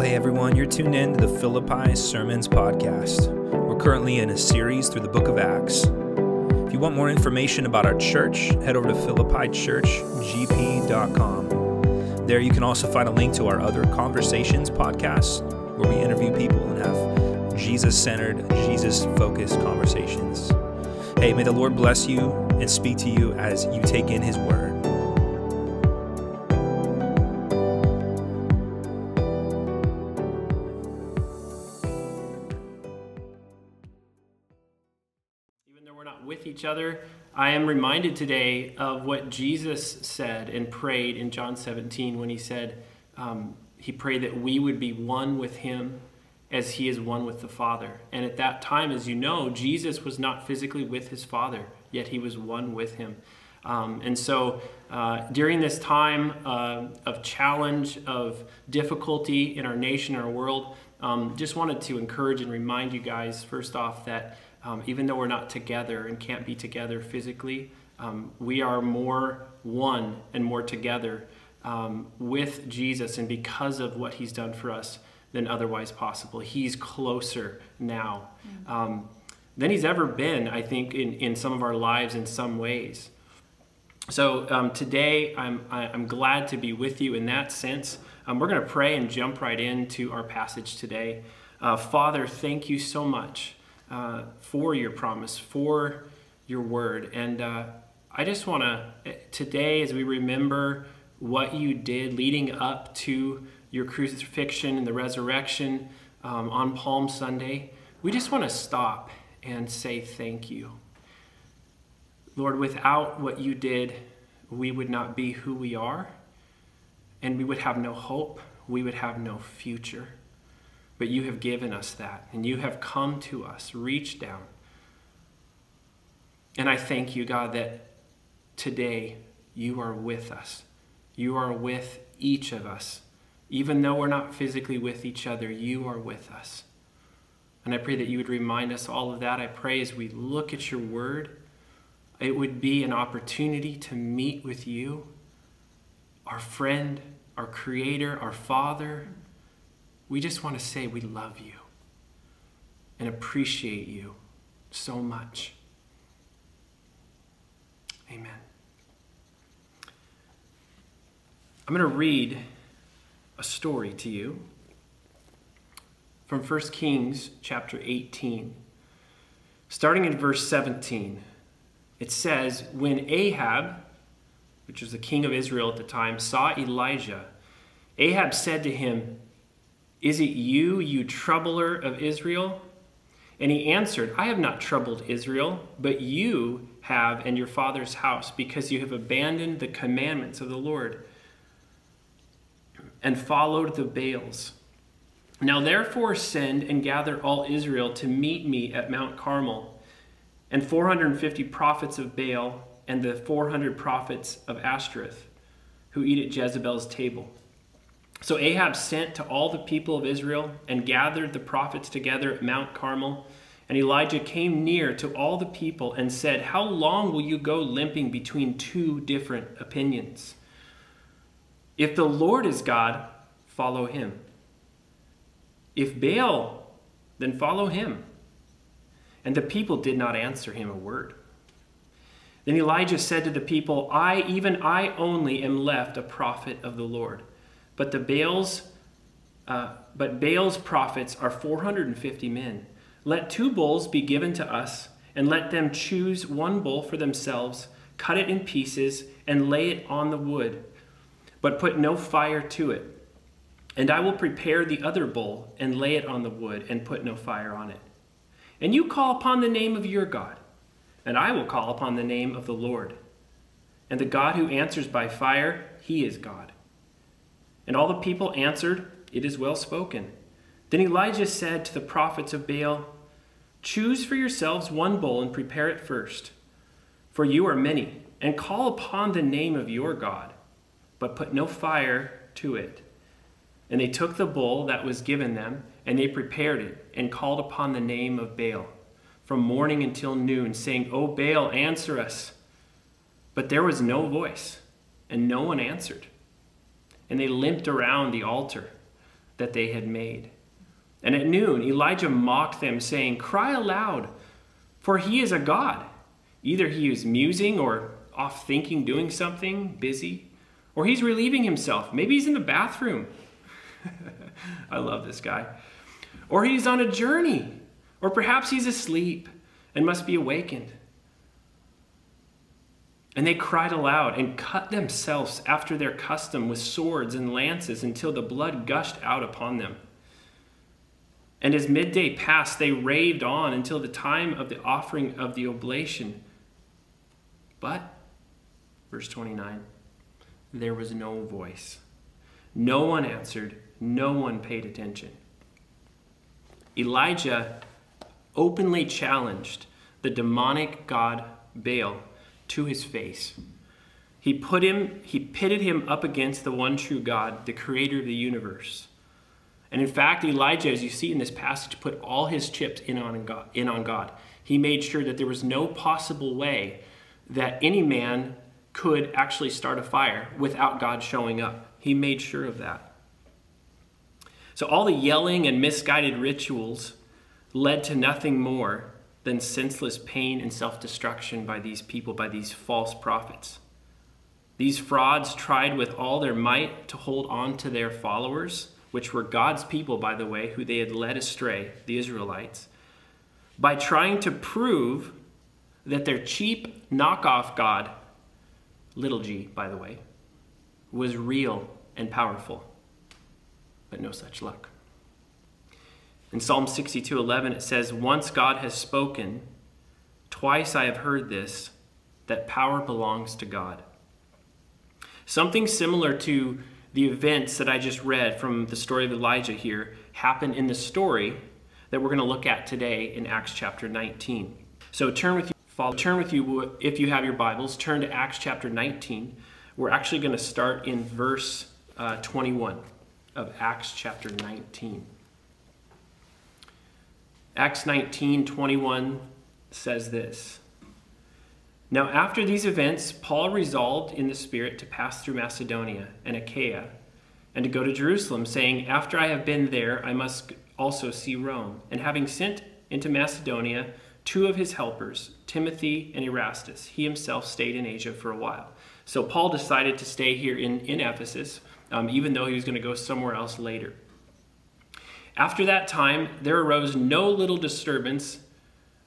Well, hey everyone, you're tuned in to the Philippi Sermons Podcast. We're currently in a series through the book of Acts. If you want more information about our church, head over to philippichurchgp.com. There you can also find a link to our other Conversations podcasts where we interview people and have Jesus centered, Jesus focused conversations. Hey, may the Lord bless you and speak to you as you take in His Word. Each other, I am reminded today of what Jesus said and prayed in John 17 when he said, um, He prayed that we would be one with Him as He is one with the Father. And at that time, as you know, Jesus was not physically with His Father, yet He was one with Him. Um, and so uh, during this time uh, of challenge, of difficulty in our nation, our world, um, just wanted to encourage and remind you guys, first off, that um, even though we're not together and can't be together physically, um, we are more one and more together um, with Jesus and because of what he's done for us than otherwise possible. He's closer now mm-hmm. um, than he's ever been, I think, in, in some of our lives in some ways. So um, today, I'm, I'm glad to be with you in that sense. Um, we're going to pray and jump right into our passage today. Uh, Father, thank you so much uh, for your promise, for your word. And uh, I just want to, today, as we remember what you did leading up to your crucifixion and the resurrection um, on Palm Sunday, we just want to stop and say thank you. Lord, without what you did, we would not be who we are, and we would have no hope, we would have no future. But you have given us that, and you have come to us, reached down. And I thank you, God, that today you are with us. You are with each of us. Even though we're not physically with each other, you are with us. And I pray that you would remind us all of that. I pray as we look at your word, it would be an opportunity to meet with you, our friend, our creator, our father, we just want to say we love you and appreciate you so much. Amen. I'm going to read a story to you from 1 Kings chapter 18. Starting in verse 17, it says, When Ahab, which was the king of Israel at the time, saw Elijah, Ahab said to him, is it you, you troubler of Israel? And he answered, I have not troubled Israel, but you have and your father's house, because you have abandoned the commandments of the Lord and followed the Baals. Now therefore send and gather all Israel to meet me at Mount Carmel, and 450 prophets of Baal and the 400 prophets of Ashtoreth who eat at Jezebel's table. So Ahab sent to all the people of Israel and gathered the prophets together at Mount Carmel. And Elijah came near to all the people and said, How long will you go limping between two different opinions? If the Lord is God, follow him. If Baal, then follow him. And the people did not answer him a word. Then Elijah said to the people, I, even I only, am left a prophet of the Lord. But the Baal's, uh, but Baal's prophets are 450 men. Let two bulls be given to us, and let them choose one bull for themselves, cut it in pieces, and lay it on the wood, but put no fire to it. And I will prepare the other bull, and lay it on the wood, and put no fire on it. And you call upon the name of your God, and I will call upon the name of the Lord. And the God who answers by fire, he is God. And all the people answered, It is well spoken. Then Elijah said to the prophets of Baal, Choose for yourselves one bull and prepare it first, for you are many, and call upon the name of your God, but put no fire to it. And they took the bull that was given them, and they prepared it, and called upon the name of Baal from morning until noon, saying, O Baal, answer us. But there was no voice, and no one answered and they limped around the altar. that they had made. And at noon, Elijah mocked them, saying, Cry aloud, for he is a God. Either he is musing or off thinking, doing something, busy, or he's relieving himself. Maybe he's in the bathroom. I love this guy. Or he's on a journey, or perhaps he's asleep and must be awakened. And they cried aloud and cut themselves after their custom with swords and lances until the blood gushed out upon them. And as midday passed, they raved on until the time of the offering of the oblation. But, verse 29, there was no voice. No one answered, no one paid attention. Elijah openly challenged the demonic god Baal to his face. He put him he pitted him up against the one true God, the creator of the universe. And in fact, Elijah, as you see in this passage, put all his chips in on God. In on God. He made sure that there was no possible way that any man could actually start a fire without God showing up. He made sure of that. So all the yelling and misguided rituals led to nothing more than senseless pain and self destruction by these people, by these false prophets. These frauds tried with all their might to hold on to their followers which were God's people, by the way, who they had led astray, the Israelites, by trying to prove that their cheap knockoff God, little g, by the way, was real and powerful. But no such luck. In Psalm 62:11 it says, "Once God has spoken, twice I have heard this, that power belongs to God." Something similar to the events that I just read from the story of Elijah here happen in the story that we're going to look at today in Acts chapter 19. So turn with you, follow, turn with you if you have your Bibles, turn to Acts chapter 19. We're actually going to start in verse uh, 21 of Acts chapter 19. Acts 19 21 says this. Now, after these events, Paul resolved in the Spirit to pass through Macedonia and Achaia and to go to Jerusalem, saying, After I have been there, I must also see Rome. And having sent into Macedonia two of his helpers, Timothy and Erastus, he himself stayed in Asia for a while. So Paul decided to stay here in, in Ephesus, um, even though he was going to go somewhere else later. After that time, there arose no little disturbance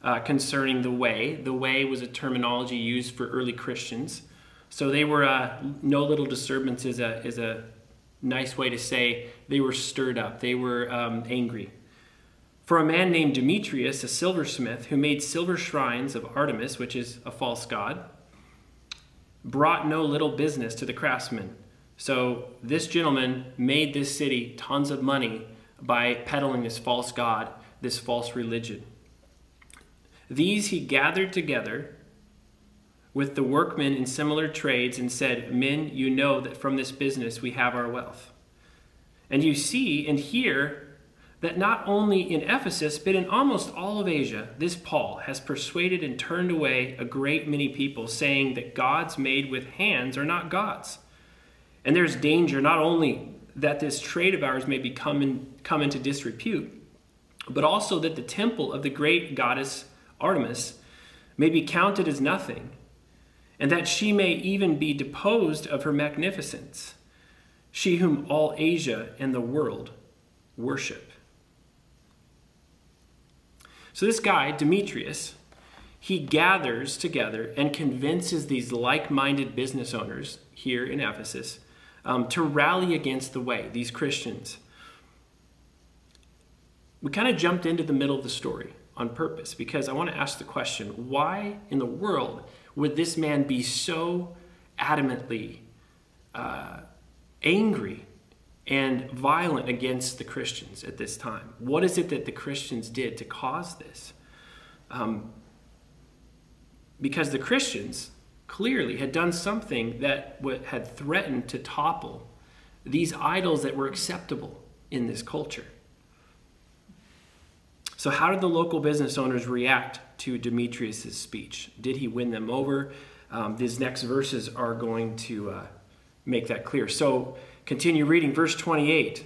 uh, concerning the way. The way was a terminology used for early Christians. So they were, uh, no little disturbance is a, is a nice way to say they were stirred up, they were um, angry. For a man named Demetrius, a silversmith, who made silver shrines of Artemis, which is a false god, brought no little business to the craftsmen. So this gentleman made this city tons of money by peddling this false god, this false religion. These he gathered together with the workmen in similar trades and said, Men, you know that from this business we have our wealth. And you see and hear that not only in Ephesus, but in almost all of Asia, this Paul has persuaded and turned away a great many people, saying that gods made with hands are not gods. And there's danger not only that this trade of ours may become in, come into disrepute, but also that the temple of the great goddess Artemis may be counted as nothing, and that she may even be deposed of her magnificence, she whom all Asia and the world worship. So, this guy, Demetrius, he gathers together and convinces these like minded business owners here in Ephesus um, to rally against the way, these Christians. We kind of jumped into the middle of the story on purpose because I want to ask the question why in the world would this man be so adamantly uh, angry and violent against the Christians at this time? What is it that the Christians did to cause this? Um, because the Christians clearly had done something that had threatened to topple these idols that were acceptable in this culture. So, how did the local business owners react to Demetrius' speech? Did he win them over? Um, these next verses are going to uh, make that clear. So, continue reading verse 28.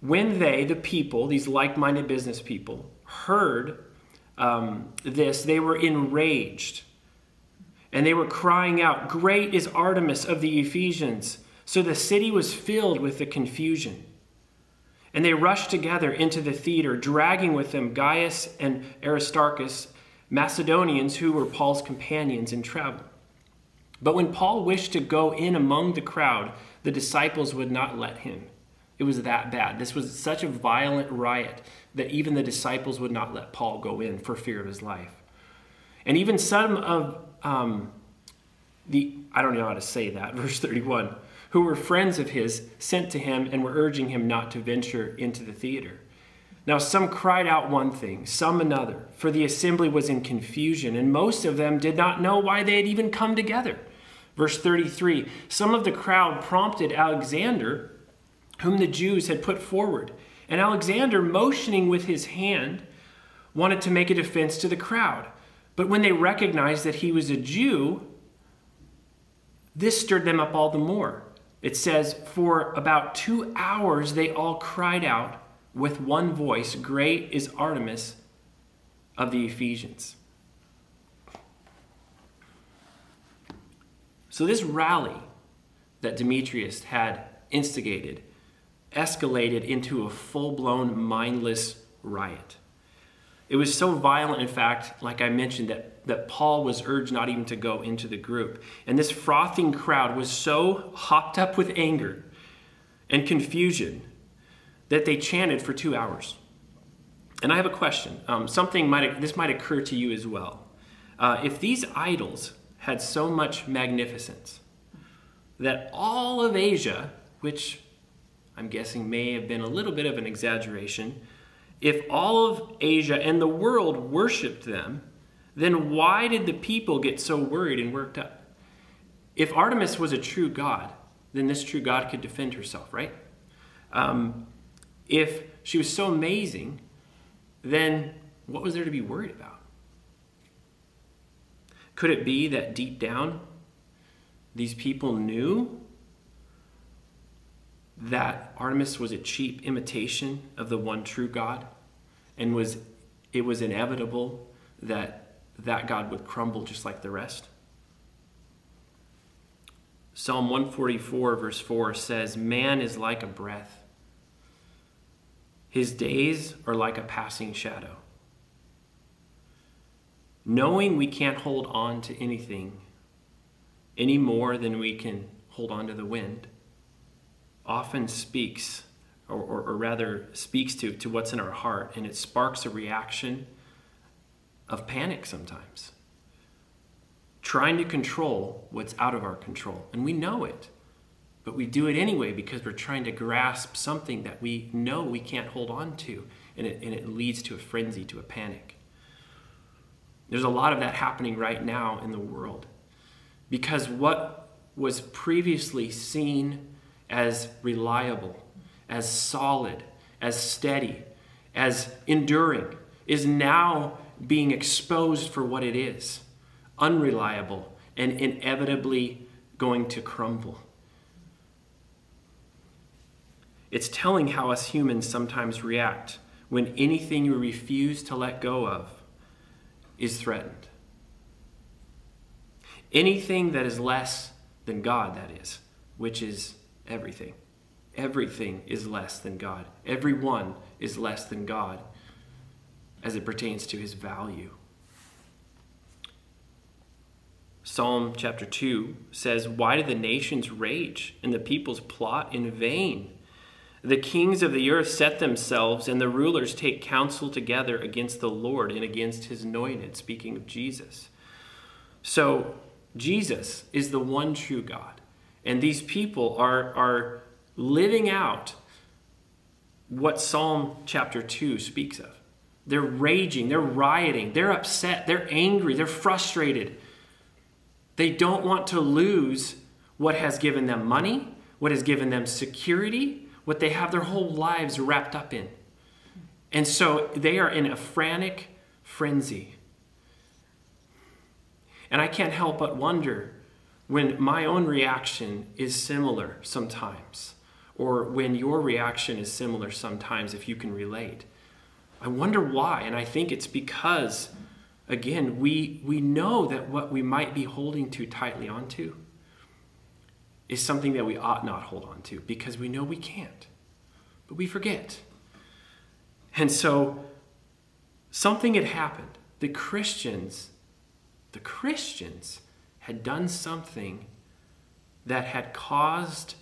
when they, the people, these like minded business people, heard um, this, they were enraged. And they were crying out, Great is Artemis of the Ephesians. So the city was filled with the confusion. And they rushed together into the theater, dragging with them Gaius and Aristarchus, Macedonians who were Paul's companions in travel. But when Paul wished to go in among the crowd, the disciples would not let him. It was that bad. This was such a violent riot that even the disciples would not let Paul go in for fear of his life. And even some of um, the, I don't know how to say that, verse 31, who were friends of his, sent to him and were urging him not to venture into the theater. Now, some cried out one thing, some another, for the assembly was in confusion, and most of them did not know why they had even come together. Verse 33 Some of the crowd prompted Alexander, whom the Jews had put forward, and Alexander, motioning with his hand, wanted to make a defense to the crowd. But when they recognized that he was a Jew, this stirred them up all the more. It says, For about two hours they all cried out with one voice, Great is Artemis of the Ephesians. So, this rally that Demetrius had instigated escalated into a full blown mindless riot. It was so violent, in fact, like I mentioned, that, that Paul was urged not even to go into the group. And this frothing crowd was so hopped up with anger and confusion that they chanted for two hours. And I have a question. Um, something might this might occur to you as well. Uh, if these idols had so much magnificence that all of Asia, which I'm guessing may have been a little bit of an exaggeration, if all of Asia and the world worshiped them, then why did the people get so worried and worked up? If Artemis was a true god, then this true god could defend herself, right? Um, if she was so amazing, then what was there to be worried about? Could it be that deep down, these people knew that Artemis was a cheap imitation of the one true God and was it was inevitable that that God would crumble just like the rest. Psalm 144 verse 4 says, "Man is like a breath. His days are like a passing shadow." Knowing we can't hold on to anything any more than we can hold on to the wind often speaks, or, or, or, rather speaks to, to what's in our heart, and it sparks a reaction of panic sometimes. Trying to control what's out of our control. And we know it, but we do it anyway because we're trying to grasp something that we know we can't hold on to, and it, and it leads to a frenzy, to a panic. There's a lot of that happening right now in the world because what was previously seen as reliable, as solid, as steady, as enduring, is now being exposed for what it is unreliable and inevitably going to crumble. It's telling how us humans sometimes react when anything you refuse to let go of is threatened. Anything that is less than God, that is, which is everything. Everything is less than God. Everyone is less than God as it pertains to his value. Psalm chapter 2 says, Why do the nations rage and the peoples plot in vain? The kings of the earth set themselves, and the rulers take counsel together against the Lord and against his anointed, speaking of Jesus. So, Jesus is the one true God. And these people are, are living out what Psalm chapter 2 speaks of. They're raging, they're rioting, they're upset, they're angry, they're frustrated. They don't want to lose what has given them money, what has given them security, what they have their whole lives wrapped up in. And so they are in a frantic frenzy. And I can't help but wonder when my own reaction is similar sometimes, or when your reaction is similar sometimes, if you can relate. I wonder why, and I think it's because, again, we, we know that what we might be holding too tightly onto is something that we ought not hold on to because we know we can't, but we forget. And so something had happened. The Christians, the Christians had done something that had caused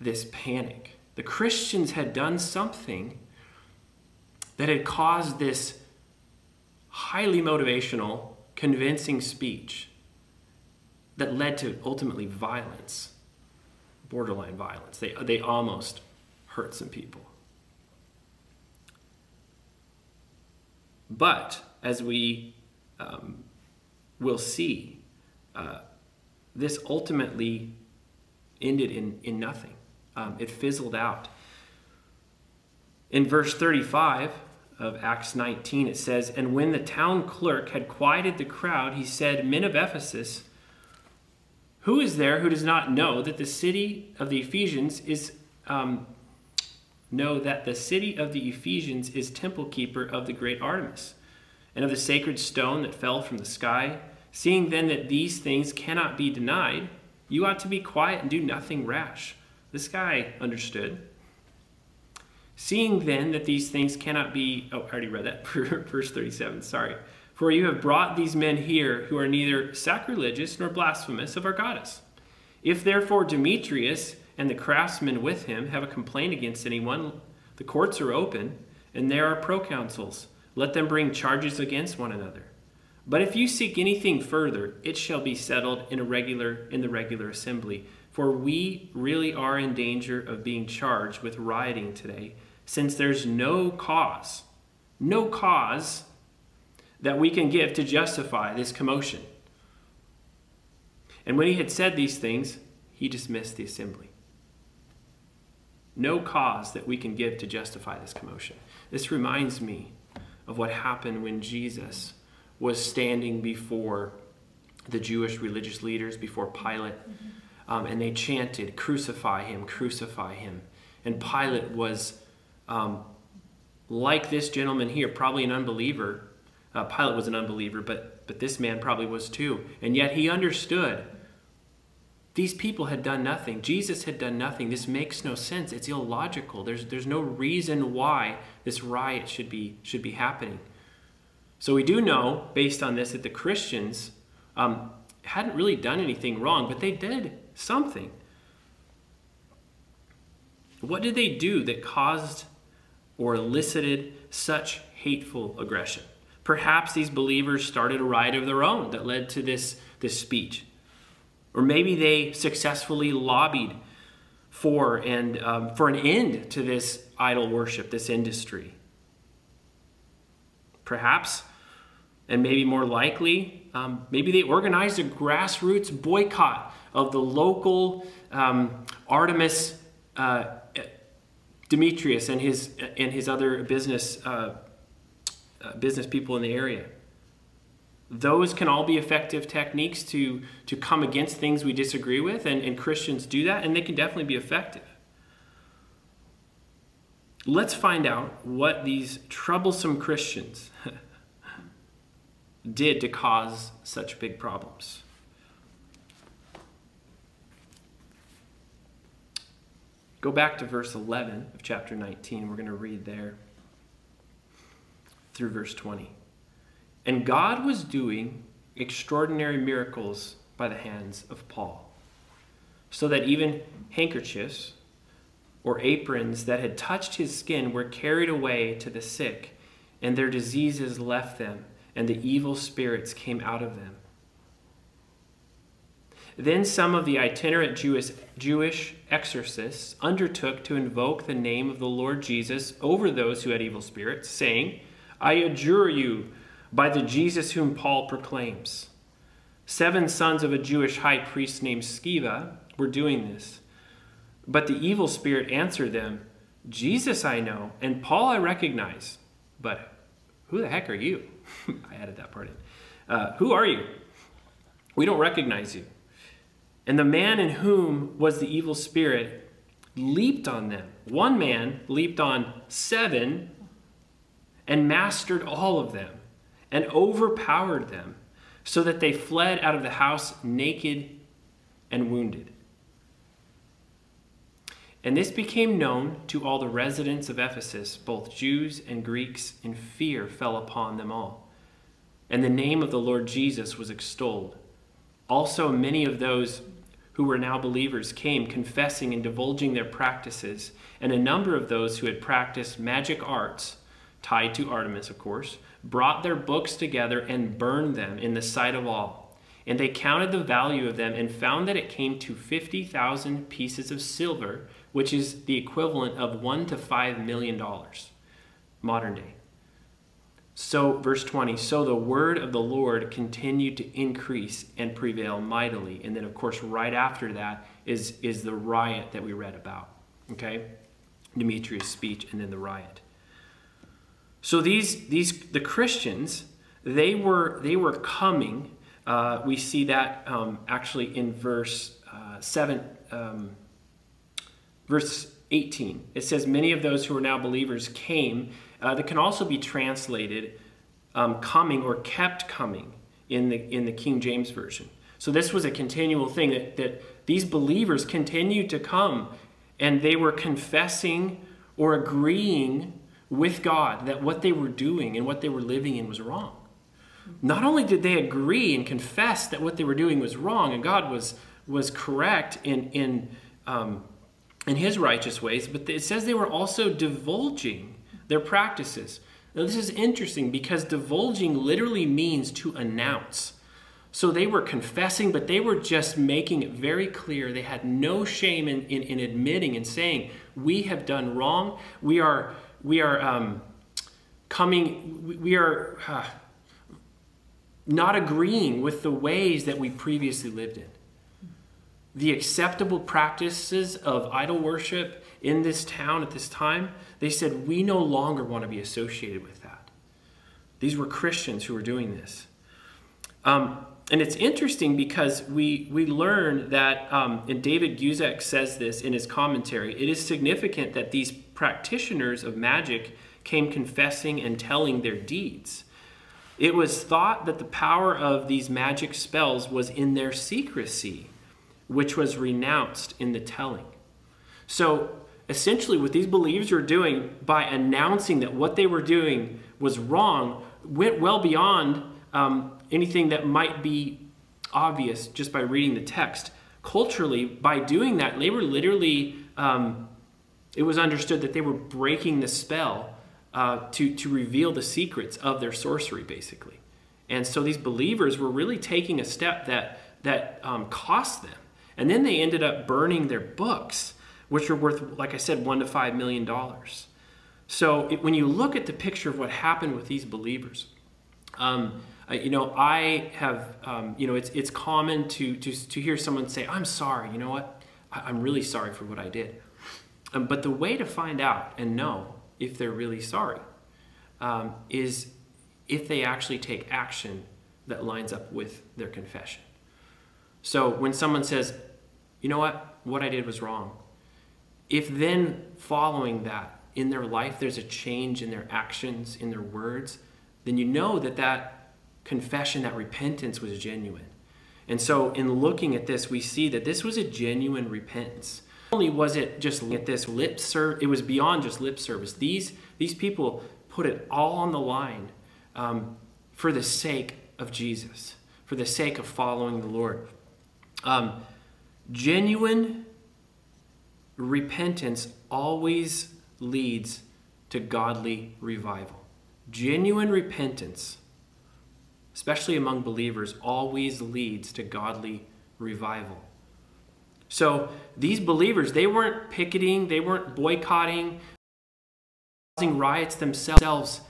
this panic. The Christians had done something that had caused this highly motivational, convincing speech that led to ultimately violence, borderline violence. They, they almost hurt some people. But as we um, will see, uh, this ultimately ended in, in nothing. Um, it fizzled out. In verse 35 of Acts 19, it says, And when the town clerk had quieted the crowd, he said, Men of Ephesus, who is there who does not know that the city of the Ephesians is um, know that the city of the Ephesians is temple keeper of the great Artemis, and of the sacred stone that fell from the sky? Seeing then that these things cannot be denied, you ought to be quiet and do nothing rash. This guy understood. Seeing then that these things cannot be, oh, I already read that, verse 37, sorry. For you have brought these men here who are neither sacrilegious nor blasphemous of our goddess. If therefore Demetrius and the craftsmen with him have a complaint against anyone, the courts are open, and there are proconsuls. Let them bring charges against one another. But if you seek anything further, it shall be settled in a regular in the regular assembly. For we really are in danger of being charged with rioting today, since there's no cause, no cause that we can give to justify this commotion. And when he had said these things, he dismissed the assembly. No cause that we can give to justify this commotion. This reminds me of what happened when Jesus was standing before the Jewish religious leaders, before Pilate, mm-hmm. Um, and they chanted, Crucify him, crucify him. And Pilate was um, like this gentleman here, probably an unbeliever. Uh, Pilate was an unbeliever, but, but this man probably was too. And yet he understood these people had done nothing. Jesus had done nothing. This makes no sense. It's illogical. There's, there's no reason why this riot should be, should be happening. So we do know, based on this, that the Christians um, hadn't really done anything wrong, but they did something. What did they do that caused or elicited such hateful aggression? Perhaps these believers started a riot of their own that led to this, this speech. Or maybe they successfully lobbied for and um, for an end to this idol worship, this industry. Perhaps and maybe more likely, um, maybe they organized a grassroots boycott of the local um, Artemis uh, Demetrius and his and his other business uh, uh, business people in the area. Those can all be effective techniques to to come against things we disagree with, and, and Christians do that, and they can definitely be effective. Let's find out what these troublesome Christians did to cause such big problems. Go back to verse 11 of chapter 19. We're going to read there through verse 20. And God was doing extraordinary miracles by the hands of Paul, so that even handkerchiefs or aprons that had touched his skin were carried away to the sick, and their diseases left them and the evil spirits came out of them. Then some of the itinerant Jewish, Jewish exorcists undertook to invoke the name of the Lord Jesus over those who had evil spirits, saying, I adjure you by the Jesus whom Paul proclaims. Seven sons of a Jewish high priest named Sceva were doing this. But the evil spirit answered them, Jesus I know, and Paul I recognize, but who the heck are you? I added that part in. Uh, who are you? We don't recognize you. And the man in whom was the evil spirit leaped on them. One man leaped on seven and mastered all of them and overpowered them so that they fled out of the house naked and wounded. And this became known to all the residents of Ephesus, both Jews and Greeks, and fear fell upon them all. And the name of the Lord Jesus was extolled. Also, many of those who were now believers came confessing and divulging their practices, and a number of those who had practiced magic arts, tied to Artemis, of course, brought their books together and burned them in the sight of all. And they counted the value of them and found that it came to 50,000 pieces of silver which is the equivalent of one to five million dollars, modern day. So, verse 20, so the word of the Lord continued to increase and prevail mightily. And then, of course, right after that is, is the riot that we read about. Okay? Demetrius' speech and then the riot. So these, these the Christians, they were, they were coming. Uh, we see that um, actually in verse uh, 7. Um, verse 18. It says, Many of those who are now believers came. Uh, that can also be translated um, coming or kept coming in the, in the King James Version. So this was a continual thing that, that these believers continued to come and they were confessing or agreeing with God that what they were doing and what they were living in was wrong. Not only did they agree and confess that what they were doing was wrong and God was, was correct in, in um, in his righteous ways, but it says they were also divulging their practices. Now, this is interesting because divulging literally means to announce. So they were confessing, but they were just making it very clear. They had no shame in, in, in admitting and saying, We have done wrong. We are, we are um, coming, we are uh, not agreeing with the ways that we previously lived in the acceptable practices of idol worship in this town at this time, they said, We no longer want to be associated with that. These were Christians who were doing this. Um, and it's interesting because we, we learn that, um, and David Guzik says this in his commentary, it is significant that these practitioners of magic came confessing and telling their deeds. It was thought that the power of these magic spells was in their secrecy which was renounced in the telling. So essentially, what these believers were doing by announcing that what they were doing was wrong went well beyond um, anything that might be obvious just by reading the text. Culturally, by doing that, they were literally, um, it was understood that they were breaking the spell uh, to, to reveal the secrets of their sorcery, basically. And so these believers were really taking a step that, that um, cost them. And then they ended up burning their books, which were worth, like I said, one to five million dollars. So it, when you look at the picture of what happened with these believers, um, you know, I have, um, you know, it's, it's common to, to, to hear someone say, I'm sorry, you know what? I, am really sorry for what I did. Um, but the way to find out and know if they're really sorry um, is if they actually take action that lines up with their confession. So when someone says, you know what, what I did was wrong, if then following that in their life there's a change in their actions, in their words, then you know that that confession, that repentance was genuine. And so in looking at this, we see that this was a genuine repentance. Not only was it just at this lip service, it was beyond just lip service. These, these people put it all on the line um, for the sake of Jesus, for the sake of following the Lord. Um, genuine repentance always leads to godly revival. Genuine repentance, especially among believers, always leads to godly revival. So these believers, they weren't picketing, they weren't boycotting, causing riots themselves.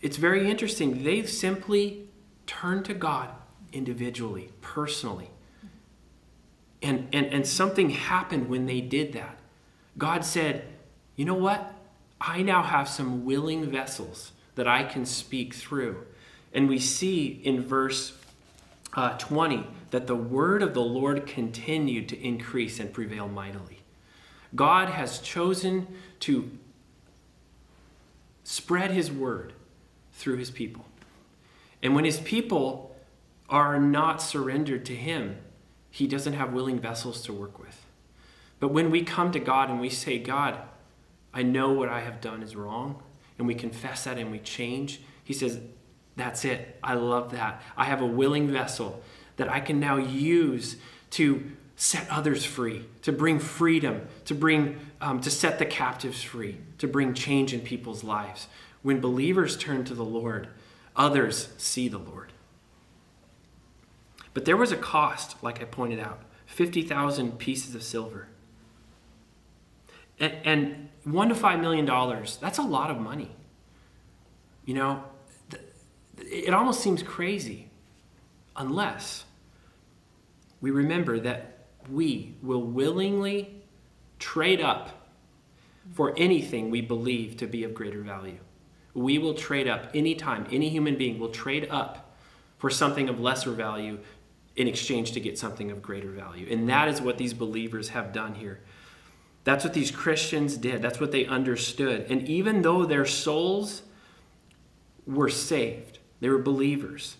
It's very interesting. They simply turned to God individually, personally. And, and, and something happened when they did that. God said, You know what? I now have some willing vessels that I can speak through. And we see in verse uh, 20 that the word of the Lord continued to increase and prevail mightily. God has chosen to spread his word through his people. And when his people are not surrendered to him, he doesn't have willing vessels to work with. But when we come to God and we say, God, I know what I have done is wrong, and we confess that and we change, he says, That's it. I love that. I have a willing vessel that I can now use to set others free, to bring freedom, to bring um, to set the captives free, to bring change in people's lives. When believers turn to the Lord, others see the Lord. But there was a cost, like I pointed out 50,000 pieces of silver. And, and one to five million dollars, that's a lot of money. You know, it almost seems crazy unless we remember that we will willingly trade up for anything we believe to be of greater value. We will trade up anytime, any human being will trade up for something of lesser value in exchange to get something of greater value. And that is what these believers have done here. That's what these Christians did. That's what they understood. And even though their souls were saved, they were believers,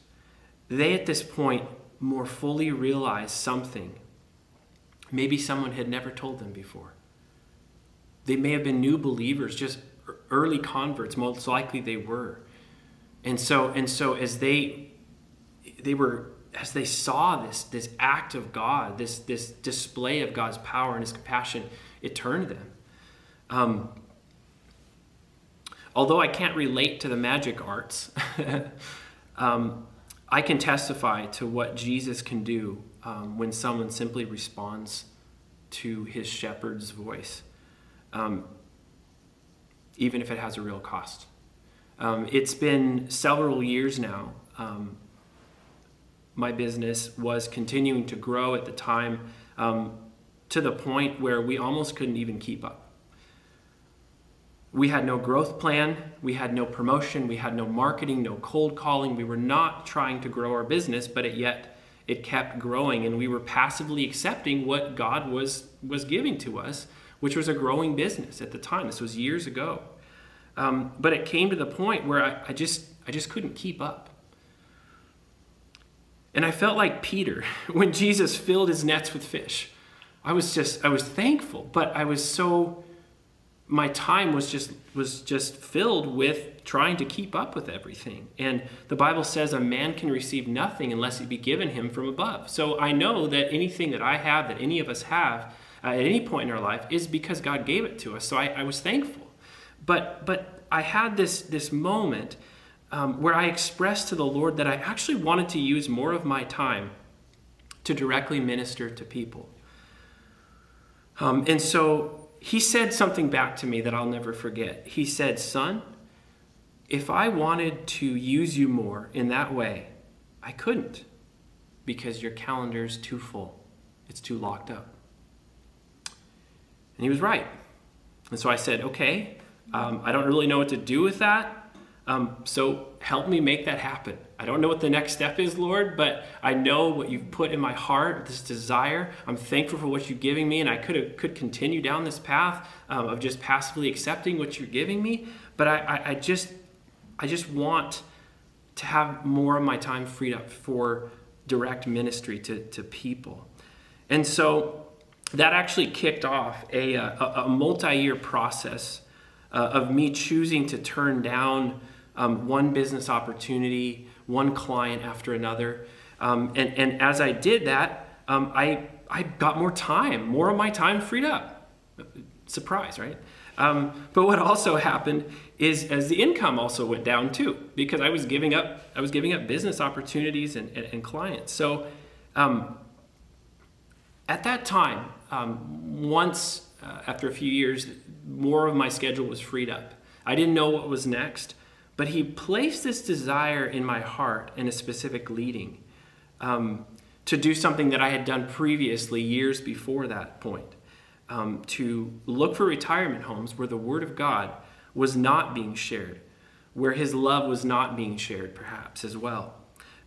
they at this point more fully realized something maybe someone had never told them before. They may have been new believers, just early converts, most likely they were. And so and so as they they were as they saw this this act of God, this this display of God's power and His compassion, it turned them. Um, although I can't relate to the magic arts, um, I can testify to what Jesus can do um, when someone simply responds to His shepherd's voice, um, even if it has a real cost. Um, it's been several years now um, my business was continuing to grow at the time um, to the point where we almost couldn't even keep up. We had no growth plan, we had no promotion, we had no marketing, no cold calling. We were not trying to grow our business, but it yet it kept growing and we were passively accepting what God was was giving to us, which was a growing business at the time. This was years ago. Um, but it came to the point where I, I just I just couldn't keep up. And I felt like Peter when Jesus filled his nets with fish. I was just I was thankful, but I was so my time was just was just filled with trying to keep up with everything. And the Bible says a man can receive nothing unless it be given him from above. So I know that anything that I have, that any of us have uh, at any point in our life, is because God gave it to us. So I, I was thankful. But but I had this this moment um, where I expressed to the Lord that I actually wanted to use more of my time to directly minister to people. Um, and so he said something back to me that I'll never forget. He said, Son, if I wanted to use you more in that way, I couldn't because your calendar's too full, it's too locked up. And he was right. And so I said, Okay, um, I don't really know what to do with that. Um, so help me make that happen. I don't know what the next step is, Lord, but I know what you've put in my heart, this desire. I'm thankful for what you're giving me, and I could could continue down this path um, of just passively accepting what you're giving me. But I, I, I just I just want to have more of my time freed up for direct ministry to, to people. And so that actually kicked off a, a, a multi year process uh, of me choosing to turn down um, one business opportunity, one client after another. Um, and, and as I did that, um, I, I got more time, more of my time freed up. Surprise, right? Um, but what also happened is as the income also went down too, because I was giving up, I was giving up business opportunities and, and, and clients. So um, at that time, um, once uh, after a few years, more of my schedule was freed up. I didn't know what was next. But he placed this desire in my heart and a specific leading um, to do something that I had done previously, years before that point, um, to look for retirement homes where the Word of God was not being shared, where His love was not being shared, perhaps as well.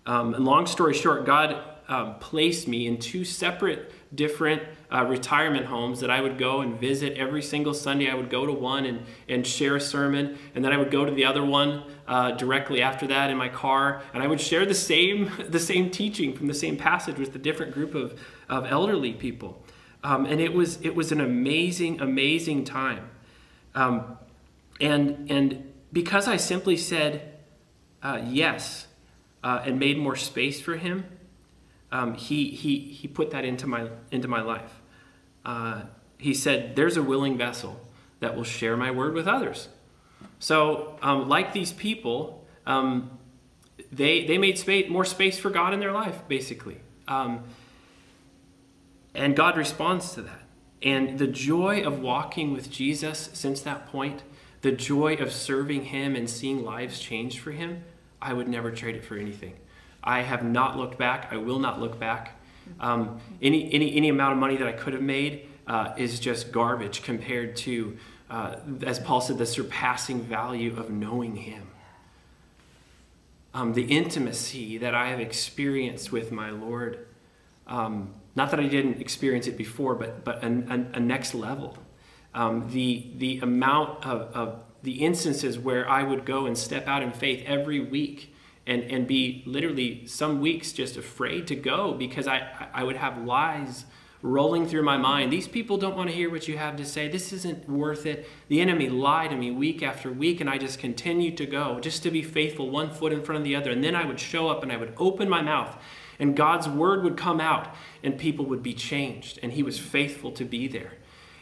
Um, and long story short, God um, placed me in two separate, different uh, retirement homes that I would go and visit every single Sunday. I would go to one and, and share a sermon, and then I would go to the other one uh, directly after that in my car, and I would share the same, the same teaching from the same passage with a different group of, of elderly people. Um, and it was, it was an amazing, amazing time. Um, and, and because I simply said uh, yes uh, and made more space for him, um, he, he, he put that into my, into my life. Uh, he said, There's a willing vessel that will share my word with others. So, um, like these people, um, they, they made space, more space for God in their life, basically. Um, and God responds to that. And the joy of walking with Jesus since that point, the joy of serving Him and seeing lives change for Him, I would never trade it for anything. I have not looked back. I will not look back. Um, any, any, any amount of money that I could have made uh, is just garbage compared to, uh, as Paul said, the surpassing value of knowing Him. Um, the intimacy that I have experienced with my Lord. Um, not that I didn't experience it before, but, but a, a, a next level. Um, the, the amount of, of the instances where I would go and step out in faith every week and, and be literally some weeks just afraid to go because I, I would have lies rolling through my mind. These people don't want to hear what you have to say. This isn't worth it. The enemy lied to me week after week, and I just continued to go just to be faithful, one foot in front of the other. And then I would show up and I would open my mouth, and God's word would come out, and people would be changed. And He was faithful to be there.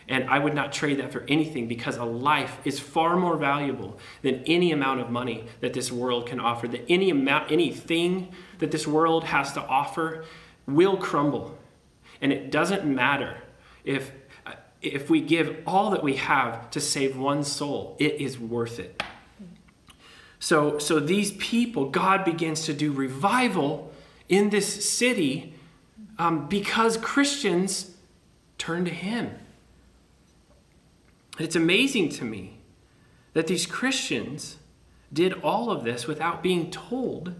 And I would not trade that for anything because a life is far more valuable than any amount of money that this world can offer. That any amount, anything that this world has to offer will crumble. And it doesn't matter if, if we give all that we have to save one soul, it is worth it. So, so these people, God begins to do revival in this city um, because Christians turn to Him. And it's amazing to me that these Christians did all of this without being told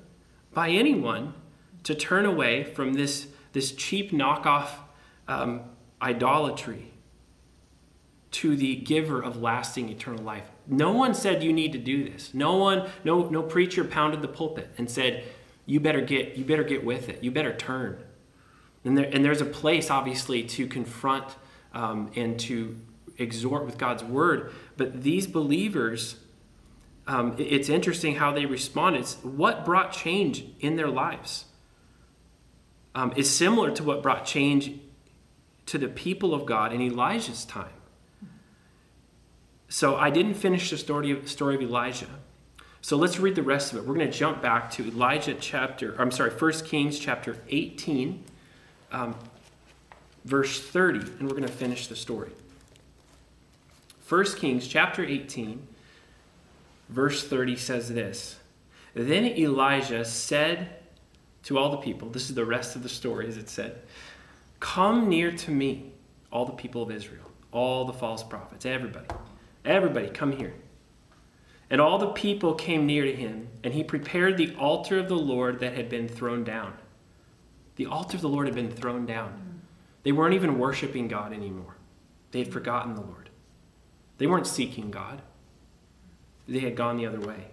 by anyone to turn away from this, this cheap knockoff um, idolatry to the giver of lasting eternal life. No one said you need to do this. No one, no, no preacher pounded the pulpit and said, you better get, you better get with it. You better turn. And, there, and there's a place, obviously, to confront um, and to exhort with God's word. But these believers, um, it's interesting how they respond. It's what brought change in their lives um, is similar to what brought change to the people of God in Elijah's time. So I didn't finish the story of, story of Elijah. So let's read the rest of it. We're going to jump back to Elijah chapter, I'm sorry, 1 Kings chapter 18, um, verse 30, and we're going to finish the story. 1 Kings chapter 18, verse 30 says this Then Elijah said to all the people, this is the rest of the story as it said, Come near to me, all the people of Israel, all the false prophets, everybody. Everybody, come here. And all the people came near to him, and he prepared the altar of the Lord that had been thrown down. The altar of the Lord had been thrown down. They weren't even worshiping God anymore, they had forgotten the Lord. They weren't seeking God, they had gone the other way.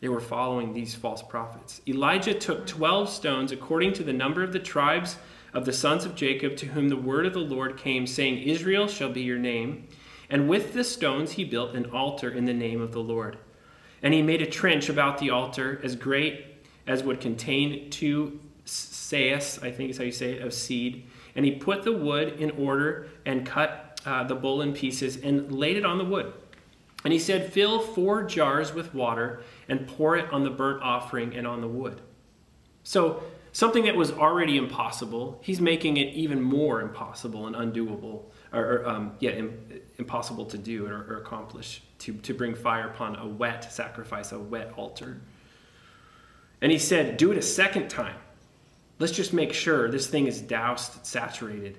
They were following these false prophets. Elijah took 12 stones according to the number of the tribes of the sons of Jacob to whom the word of the Lord came, saying, Israel shall be your name. And with the stones he built an altar in the name of the Lord. And he made a trench about the altar as great as would contain two seahs, I think is how you say it, of seed. And he put the wood in order and cut uh, the bull in pieces and laid it on the wood. And he said, Fill four jars with water and pour it on the burnt offering and on the wood. So, something that was already impossible, he's making it even more impossible and undoable, or, or um, yeah, Im- impossible to do or, or accomplish, to, to bring fire upon a wet sacrifice, a wet altar. And he said, Do it a second time. Let's just make sure this thing is doused, saturated.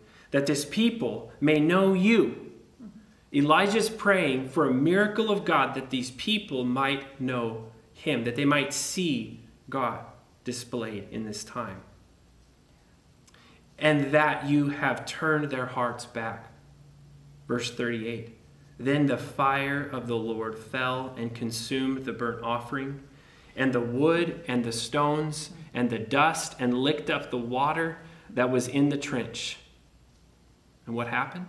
that this people may know you. Elijah's praying for a miracle of God that these people might know him, that they might see God displayed in this time and that you have turned their hearts back. Verse 38 Then the fire of the Lord fell and consumed the burnt offering, and the wood, and the stones, and the dust, and licked up the water that was in the trench. And what happened?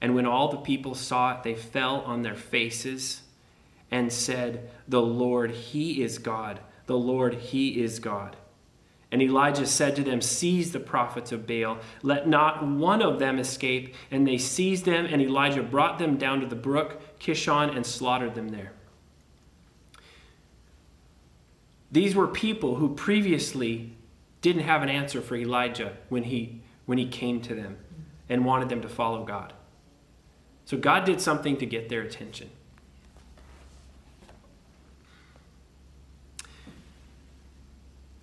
And when all the people saw it, they fell on their faces and said, The Lord, He is God. The Lord, He is God. And Elijah said to them, Seize the prophets of Baal. Let not one of them escape. And they seized them, and Elijah brought them down to the brook Kishon and slaughtered them there. These were people who previously didn't have an answer for Elijah when he, when he came to them and wanted them to follow God. So God did something to get their attention.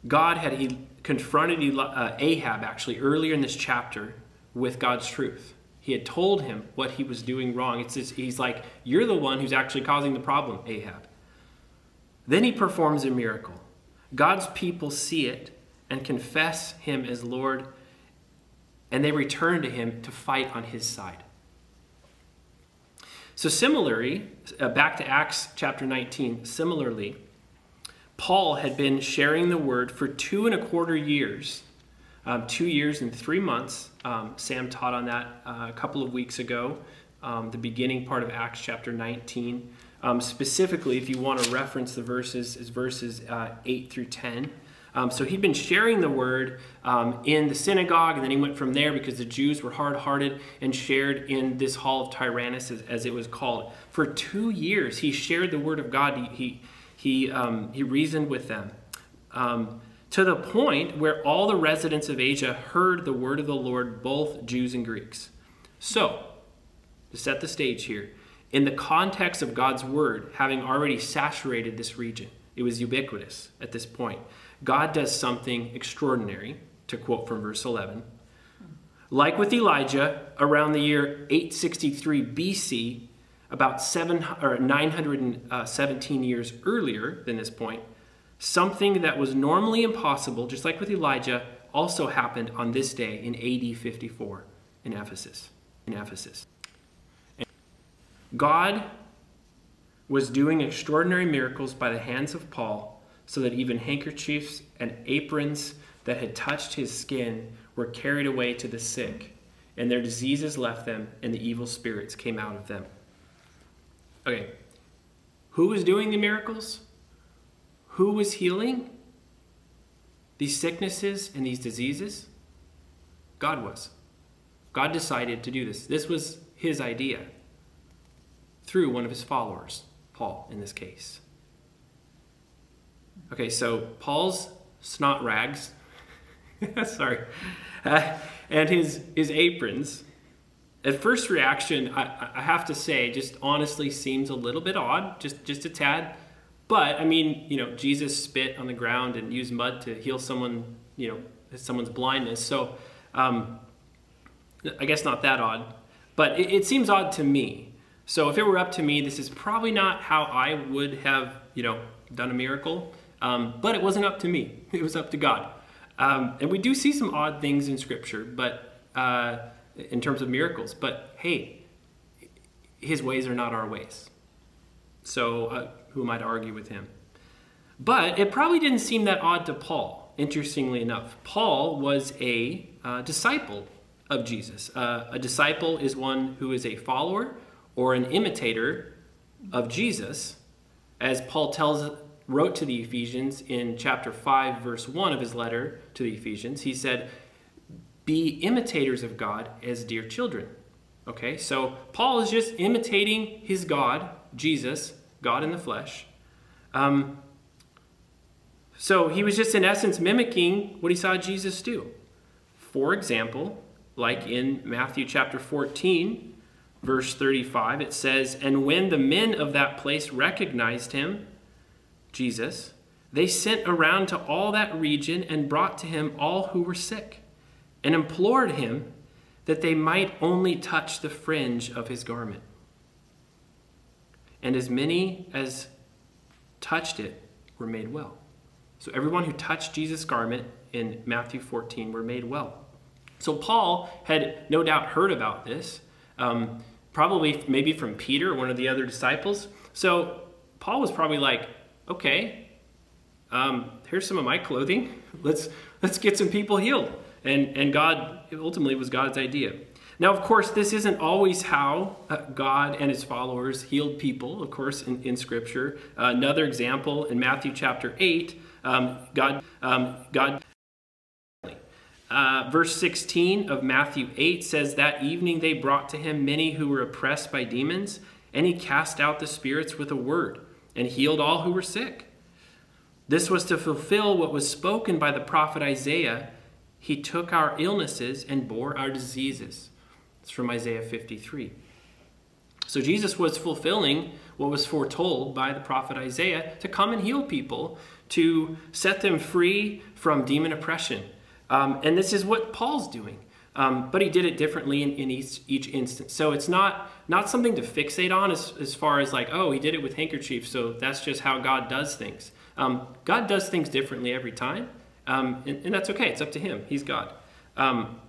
God had confronted uh, Ahab actually earlier in this chapter with God's truth. He had told him what he was doing wrong. It's just, he's like, You're the one who's actually causing the problem, Ahab. Then he performs a miracle. God's people see it and confess him as Lord, and they returned to him to fight on his side. So, similarly, uh, back to Acts chapter 19, similarly, Paul had been sharing the word for two and a quarter years, um, two years and three months. Um, Sam taught on that uh, a couple of weeks ago, um, the beginning part of Acts chapter 19. Um, specifically, if you want to reference the verses, is verses uh, 8 through 10. Um, so he'd been sharing the word um, in the synagogue, and then he went from there because the Jews were hard hearted and shared in this hall of Tyrannus, as, as, it was called. For two years, he shared the word of God. He, he he, um, he reasoned with them um, to the point where all the residents of Asia heard the word of the Lord, both Jews and Greeks. So, to set the stage here, in the context of God's word having already saturated this region, it was ubiquitous at this point. God does something extraordinary, to quote from verse 11. Like with Elijah, around the year 863 BC, about seven or 917 uh, years earlier than this point, something that was normally impossible, just like with Elijah, also happened on this day in AD 54 in Ephesus. In Ephesus. God was doing extraordinary miracles by the hands of Paul, so that even handkerchiefs and aprons that had touched his skin were carried away to the sick, and their diseases left them, and the evil spirits came out of them. Okay. Who was doing the miracles? Who was healing these sicknesses and these diseases? God was. God decided to do this. This was his idea through one of his followers, Paul in this case. Okay, so Paul's snot rags, sorry, uh, and his, his aprons at first reaction, I, I, have to say, just honestly seems a little bit odd, just just a tad. But I mean, you know, Jesus spit on the ground and used mud to heal someone, you know, someone's blindness. So um, I guess not that odd, but it, it seems odd to me. So if it were up to me, this is probably not how I would have, you know, done a miracle. Um, but it wasn't up to me; it was up to God. Um, and we do see some odd things in Scripture, but. Uh, in terms of miracles. But hey, his ways are not our ways. So uh, who am I to argue with him? But it probably didn't seem that odd to Paul, interestingly enough. Paul was a uh, disciple of Jesus. Uh, a disciple is one who is a follower or an imitator of Jesus, as Paul tells wrote to the Ephesians in chapter 5 verse 1 of his letter to the Ephesians. He said, be imitators of God as dear children. Okay, so Paul is just imitating his God, Jesus, God in the flesh, um, So he was just, in essence, mimicking what he saw Jesus do. For example, like in Matthew chapter 14, verse 35, it says, And when the men of that place recognized him, Jesus, they sent around to all that region and brought to him all who were sick, and implored him that they might only touch the fringe of his garment. And as many as touched it were made well. So everyone who touched Jesus' garment in Matthew 14 were made well. So Paul had no doubt heard about this, um, probably maybe from Peter, one of the other disciples. So Paul was probably like, okay, um, here's some of my clothing. Let's let's get some people healed. And and God ultimately was God's idea. Now, of course, this isn't always how uh, God and his followers healed people, of course, in, in Scripture. Uh, another example in Matthew chapter 8, um, God, um, God uh, verse 16 of Matthew 8 says, That evening they brought to him many who were oppressed by demons, and he cast out the spirits with a word and healed all who were sick. This was to fulfill what was spoken by the prophet Isaiah. He took our illnesses and bore our diseases. It's from Isaiah 53. So Jesus was fulfilling what was foretold by the prophet Isaiah to come and heal people, to set them free from demon oppression. Um, and this is what Paul's doing. Um, but he did it differently in, in each, each instance. So it's not, not something to fixate on as, as far as like, oh, he did it with handkerchiefs, so that's just how God does things. Um, God does things differently every time, um, and, and, that's okay. It's up to him. He's God. Um,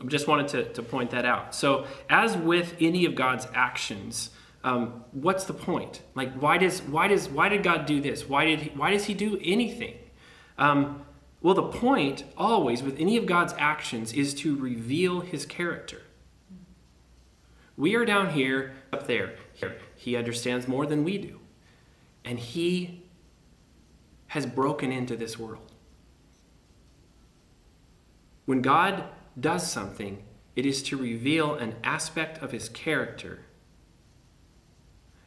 I just wanted to, to point that out. So, as with any of God's actions, um, what's the point? Like, why does why does why did God do this? Why did he, why does He do anything? Well, the point always with any of God's actions is to reveal His character. We are down here, up there. Here, He understands more than we do, and He has broken into this world. When God does something, it is to reveal an aspect of his character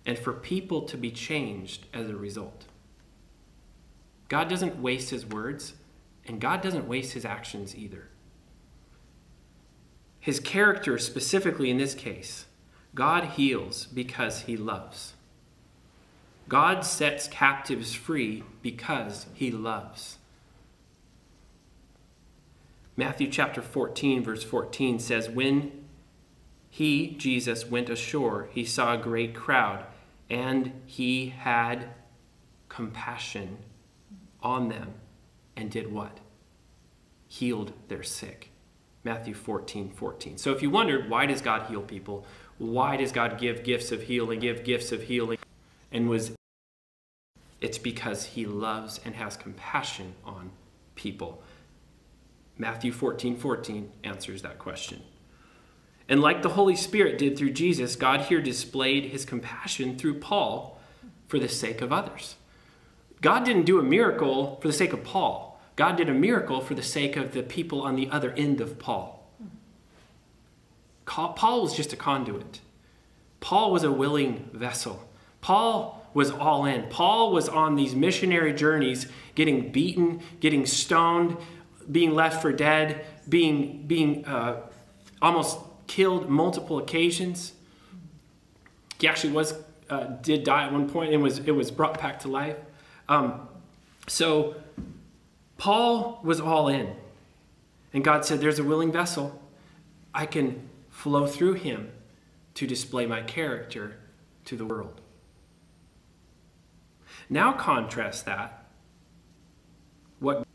and for people to be changed as a result. God doesn't waste his words, and God doesn't waste his actions either. His character, specifically in this case, God heals because he loves. God sets captives free because he loves. Matthew chapter 14, verse 14 says, When he, Jesus, went ashore, he saw a great crowd, and he had compassion on them and did what? Healed their sick. Matthew 14, 14. So if you wondered, why does God heal people? Why does God give gifts of healing, give gifts of healing? And was it's because he loves and has compassion on people. Matthew 14 14 answers that question. And like the Holy Spirit did through Jesus, God here displayed his compassion through Paul for the sake of others. God didn't do a miracle for the sake of Paul. God did a miracle for the sake of the people on the other end of Paul. Paul was just a conduit. Paul was a willing vessel. Paul was all in. Paul was on these missionary journeys, getting beaten, getting stoned, being left for dead, being, being uh, almost killed multiple occasions. He actually was uh, did die at one point and was it was brought back to life. Um, so Paul was all in, and God said, "There's a willing vessel. I can flow through him to display my character to the world." Now contrast that what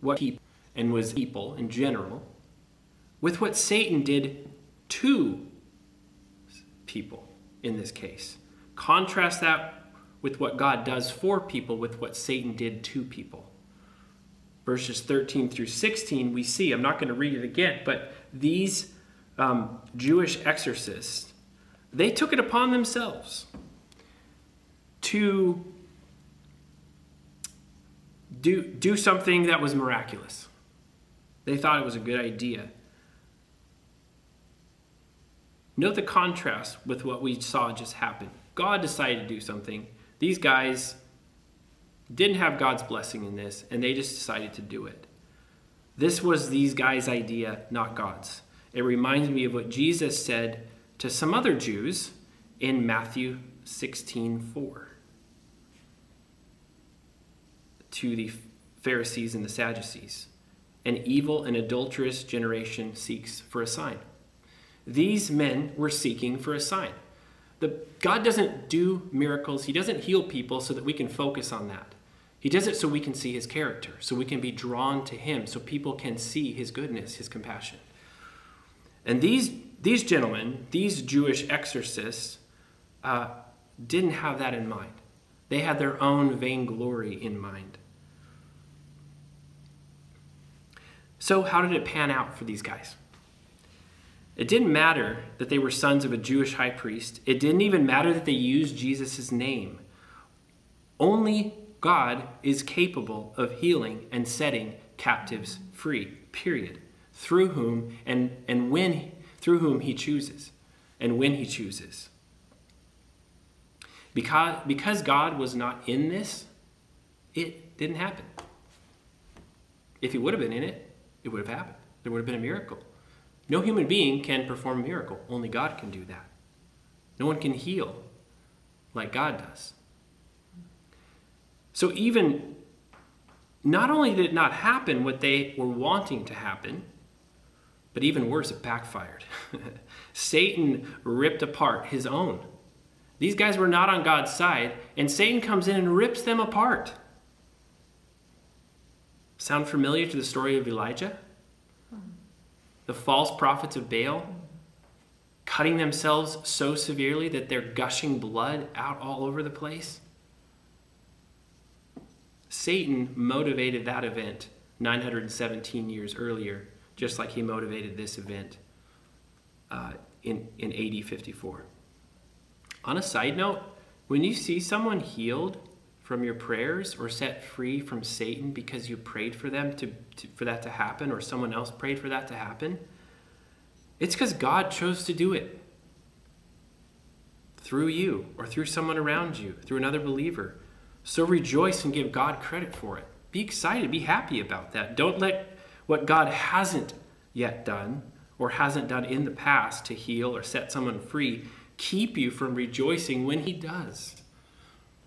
what people and was people in general, with what Satan did to people in this case. Contrast that with what God does for people with what Satan did to people. Verses 13 through 16, we see, I'm not going to read it again, but these um, Jewish exorcists, they took it upon themselves to do, do something that was miraculous. They thought it was a good idea. Note the contrast with what we saw just happen. God decided to do something. These guys didn't have God's blessing in this, and they just decided to do it. This was these guys' idea, not God's. It reminds me of what Jesus said to some other Jews in Matthew 16 4. To the Pharisees and the Sadducees, an evil and adulterous generation seeks for a sign. These men were seeking for a sign. The, God doesn't do miracles, He doesn't heal people so that we can focus on that. He does it so we can see His character, so we can be drawn to Him, so people can see His goodness, His compassion. And these, these gentlemen, these Jewish exorcists, uh, didn't have that in mind. They had their own vainglory in mind. So, how did it pan out for these guys? It didn't matter that they were sons of a Jewish high priest. It didn't even matter that they used Jesus' name. Only God is capable of healing and setting captives free, period. Through whom and, and when through whom he chooses and when he chooses. Because, because God was not in this, it didn't happen. If he would have been in it, it would have happened. There would have been a miracle. No human being can perform a miracle. Only God can do that. No one can heal like God does. So, even not only did it not happen what they were wanting to happen, but even worse, it backfired. Satan ripped apart his own. These guys were not on God's side, and Satan comes in and rips them apart. Sound familiar to the story of Elijah? The false prophets of Baal cutting themselves so severely that they're gushing blood out all over the place? Satan motivated that event 917 years earlier, just like he motivated this event uh, in, in AD 54. On a side note, when you see someone healed from your prayers or set free from Satan because you prayed for them to, to for that to happen or someone else prayed for that to happen, it's because God chose to do it through you or through someone around you, through another believer. So rejoice and give God credit for it. Be excited, be happy about that. Don't let what God hasn't yet done or hasn't done in the past to heal or set someone free keep you from rejoicing when He does.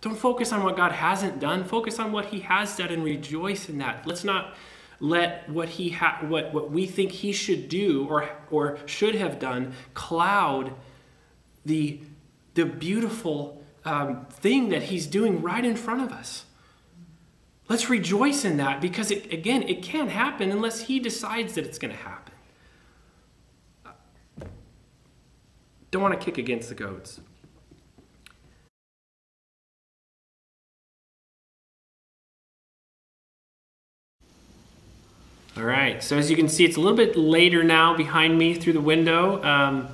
Don't focus on what God hasn't done. Focus on what He has done and rejoice in that. Let's not let what he ha- what, what we think he should do or, or should have done cloud the, the beautiful um, thing that he's doing right in front of us. Let's rejoice in that because, it, again, it can't happen unless he decides that it's going to happen. Don't want to kick against the goats. All right, so as you can see, it's a little bit later now behind me through the window. Um,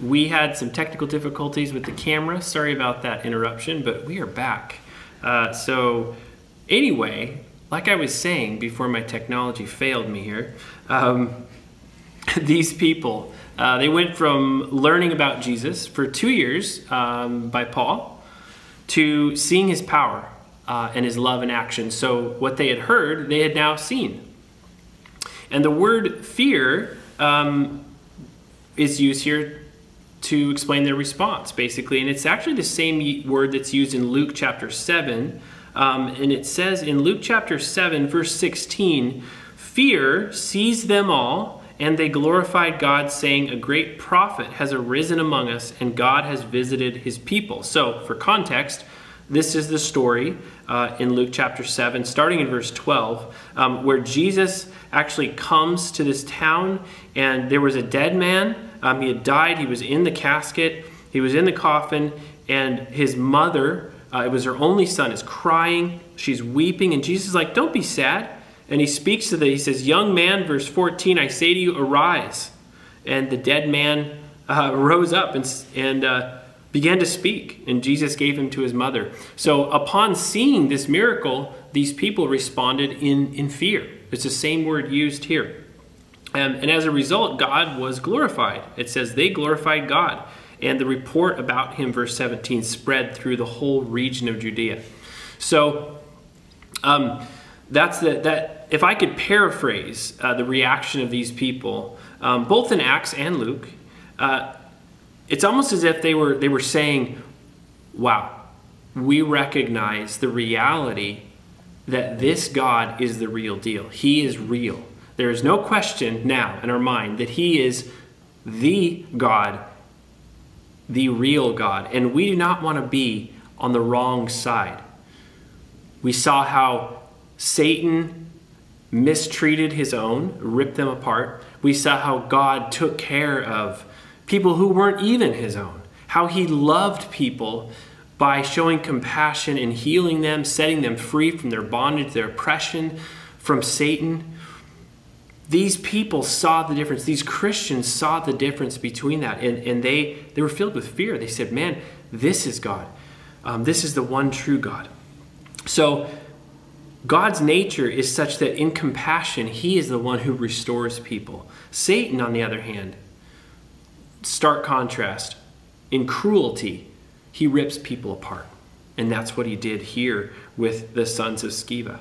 we had some technical difficulties with the camera. Sorry about that interruption, but we are back. Uh, so, anyway, like I was saying before my technology failed me here, um, these people, uh, they went from learning about Jesus for two years um, by Paul to seeing his power uh, and his love in action. So, what they had heard, they had now seen. And the word fear um, is used here to explain their response, basically. And it's actually the same word that's used in Luke chapter 7. Um, and it says in Luke chapter 7, verse 16, Fear seized them all, and they glorified God, saying, A great prophet has arisen among us, and God has visited his people. So, for context, this is the story uh, in Luke chapter 7, starting in verse 12, um, where Jesus actually comes to this town, and there was a dead man um, he had died, he was in the casket, he was in the coffin, and his mother, uh, it was her only son, is crying. She's weeping, and Jesus is like, Don't be sad. And he speaks to the, he says, Young man, verse 14, I say to you, arise. And the dead man uh, rose up and, and uh, began to speak, and Jesus gave him to his mother. So upon seeing this miracle, these people responded in, in fear. It's the same word used here. Um, and as a result, God was glorified. It says they glorified God. And the report about him, verse 17, spread through the whole region of Judea. So Um, that's the, that. If I could paraphrase uh, the reaction of these people, um, both in Acts and Luke, uh, it's almost as if they were they were saying, "Wow, we recognize the reality that this God is the real deal. He is real. There is no question now in our mind that He is the God, the real God, and we do not want to be on the wrong side. We saw how Satan mistreated his own, ripped them apart. We saw how God took care of people who weren't even his own, how he loved people by showing compassion and healing them, setting them free from their bondage, their oppression from Satan. These people saw the difference. These Christians saw the difference between that, and, and they, they were filled with fear. They said, Man, this is God. Um, this is the one true God. So, God's nature is such that in compassion, He is the one who restores people. Satan, on the other hand, stark contrast, in cruelty, he rips people apart. And that's what he did here with the sons of Sceva.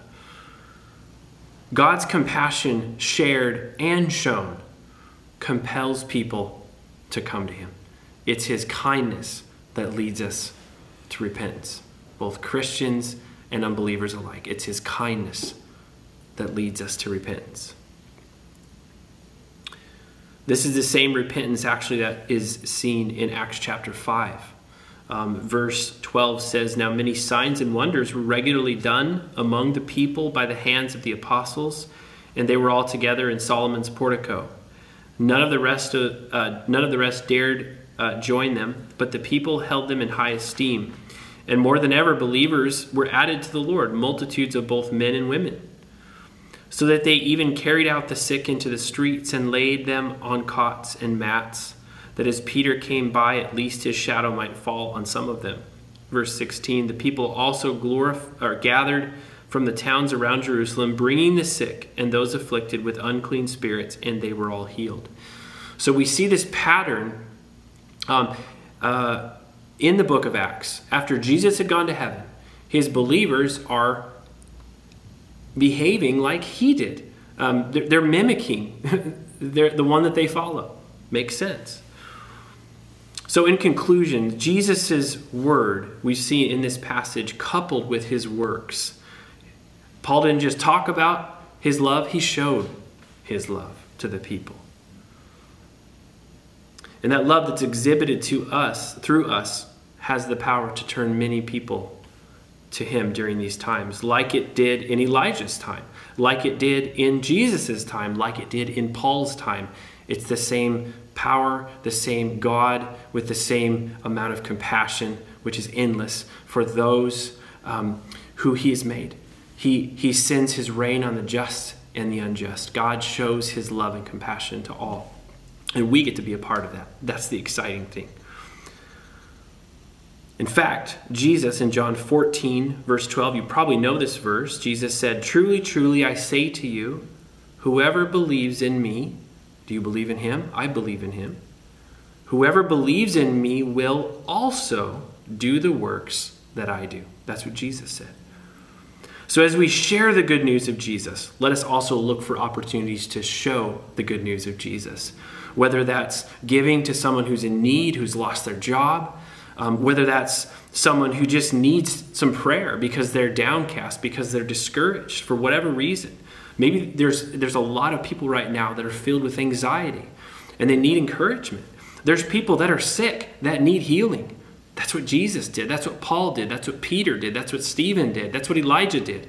God's compassion, shared and shown, compels people to come to him. It's his kindness that leads us to repentance, both Christians and unbelievers alike. It's his kindness that leads us to repentance. This is the same repentance, actually, that is seen in Acts chapter 5. Um, verse 12 says, Now many signs and wonders were regularly done among the people by the hands of the apostles, and they were all together in Solomon's portico. None of the rest, uh, uh, none of the rest dared uh, join them, but the people held them in high esteem. And more than ever, believers were added to the Lord, multitudes of both men and women, so that they even carried out the sick into the streets and laid them on cots and mats that as Peter came by, at least his shadow might fall on some of them. Verse 16 The people also glorif- or gathered from the towns around Jerusalem, bringing the sick and those afflicted with unclean spirits, and they were all healed. So we see this pattern um, uh, in the book of Acts. After Jesus had gone to heaven, his believers are behaving like he did. Um, they're, they're, mimicking they're the one that they follow. Makes sense. So, in conclusion, Jesus' word we see in this passage coupled with his works. Paul didn't just talk about his love, he showed his love to the people. And that love that's exhibited to us, through us, has the power to turn many people to him during these times, like it did in Elijah's time, like it did in Jesus' time, like it did in Paul's time. It's the same power, the same God with the same amount of compassion, which is endless for those um, who He has made. He, he sends His rain on the just and the unjust. God shows His love and compassion to all. And we get to be a part of that. That's the exciting thing. In fact, Jesus in John 14, verse 12, you probably know this verse. Jesus said, Truly, truly, I say to you, whoever believes in me, do you believe in him? I believe in him. Whoever believes in me will also do the works that I do. That's what Jesus said. So, as we share the good news of Jesus, let us also look for opportunities to show the good news of Jesus. Whether that's giving to someone who's in need, who's lost their job, um, whether that's someone who just needs some prayer because they're downcast, because they're discouraged for whatever reason. Maybe there's, there's a lot of people right now that are filled with anxiety and they need encouragement. There's people that are sick that need healing. That's what Jesus did. That's what Paul did. That's what Peter did. That's what Stephen did. That's what Elijah did.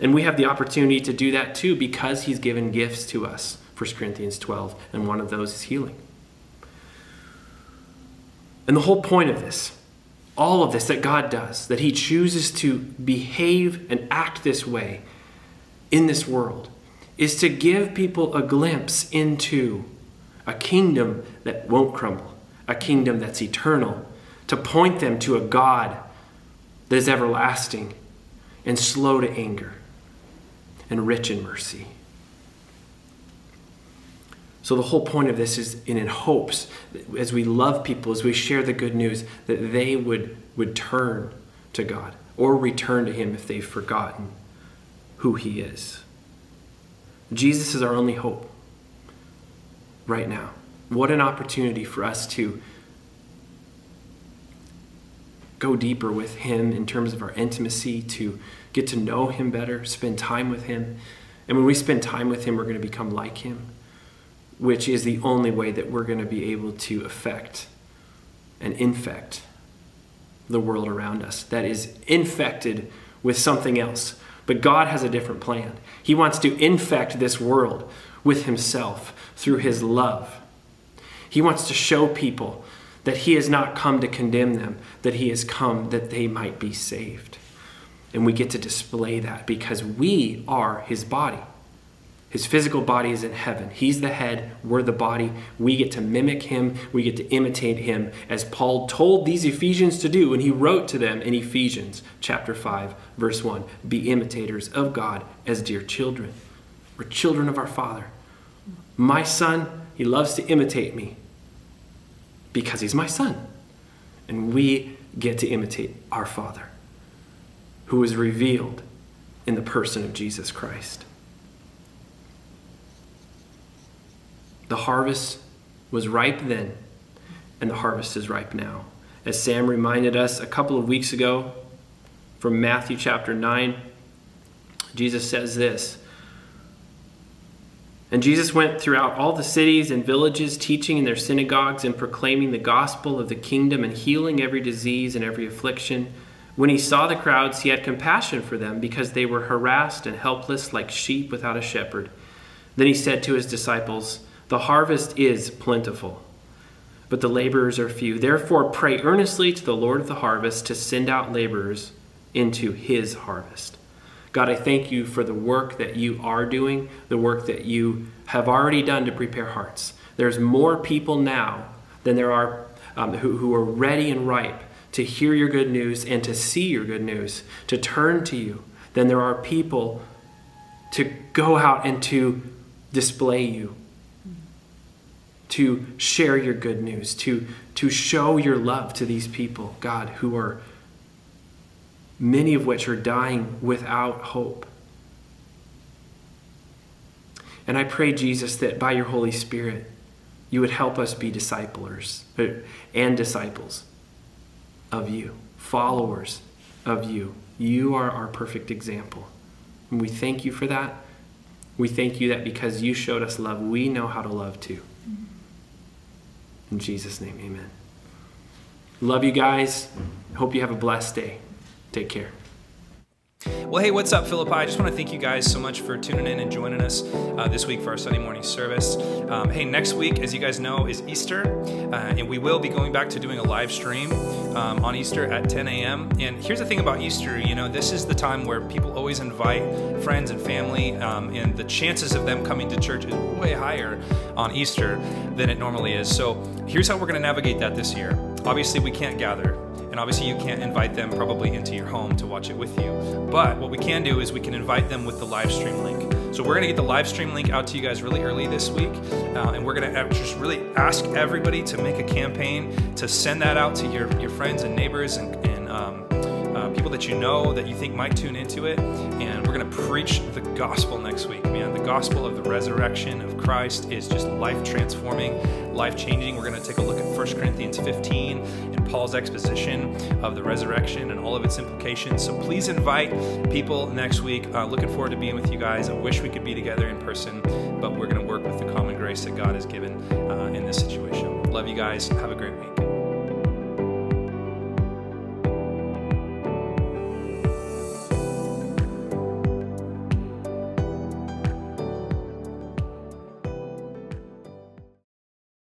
And we have the opportunity to do that too because he's given gifts to us. 1 Corinthians 12, and one of those is healing. And the whole point of this, all of this that God does, that he chooses to behave and act this way, in this world is to give people a glimpse into a kingdom that won't crumble, a kingdom that's eternal, to point them to a God that is everlasting and slow to anger and rich in mercy. So, the whole point of this is in, in hopes, as we love people, as we share the good news, that they would, would turn to God or return to Him if they've forgotten who He is. Jesus is our only hope right now. What an opportunity for us to go deeper with Him in terms of our intimacy, to get to know Him better, spend time with Him. And when we spend time with Him, we're going to become like Him, which is the only way that we're going to be able to affect and infect the world around us that is infected with something else. But God has a different plan. He wants to infect this world with Himself through His love. He wants to show people that He has not come to condemn them, that He has come that they might be saved. And we get to display that because we are His body. His physical body is in heaven. He's the head, we're the body. We get to mimic him, we get to imitate him, as Paul told these Ephesians to do when he wrote to them in Ephesians chapter 5, verse 1 Be imitators of God as dear children. We're children of our Father. My son, he loves to imitate me because he's my son. And we get to imitate our Father, who is revealed in the person of Jesus Christ. The harvest was ripe then, and the harvest is ripe now. As Sam reminded us a couple of weeks ago from Matthew chapter 9, Jesus says this. And Jesus went throughout all the cities and villages, teaching in their synagogues and proclaiming the gospel of the kingdom and healing every disease and every affliction. When he saw the crowds, he had compassion for them because they were harassed and helpless like sheep without a shepherd. Then he said to his disciples, the harvest is plentiful, but the laborers are few. Therefore, pray earnestly to the Lord of the harvest to send out laborers into his harvest. God, I thank you for the work that you are doing, the work that you have already done to prepare hearts. There's more people now than there are um, who, who are ready and ripe to hear your good news and to see your good news, to turn to you, than there are people to go out and to display you to share your good news, to, to show your love to these people, God, who are many of which are dying without hope. And I pray, Jesus, that by your Holy Spirit, you would help us be disciplers uh, and disciples of you, followers of you. You are our perfect example. And we thank you for that. We thank you that because you showed us love, we know how to love too. In Jesus' name, amen. Love you guys. Hope you have a blessed day. Take care. Well, hey, what's up, Philippi? I just want to thank you guys so much for tuning in and joining us uh, this week for our Sunday morning service. Um, hey, next week, as you guys know, is Easter, uh, and we will be going back to doing a live stream um, on Easter at 10 a.m. And here's the thing about Easter you know, this is the time where people always invite friends and family, um, and the chances of them coming to church is way higher on Easter than it normally is. So here's how we're going to navigate that this year. Obviously, we can't gather and obviously, you can't invite them probably into your home to watch it with you. But what we can do is we can invite them with the live stream link. So we're to get the live stream link out to you guys really early this week. Uh, and we're to just really ask everybody to make a campaign to send that out to your, your friends and neighbors and, and um, people that you know that you think might tune into it. And we're going to preach the gospel next week, man. The gospel of the resurrection of Christ is just life transforming, life changing. We're going to take a look at 1 Corinthians 15 and Paul's exposition of the resurrection and all of its implications. So please invite people next week. Uh, looking forward to being with you guys. I wish we could be together in person, but we're going to work with the common grace that God has given uh, in this situation. Love you guys. Have a great week.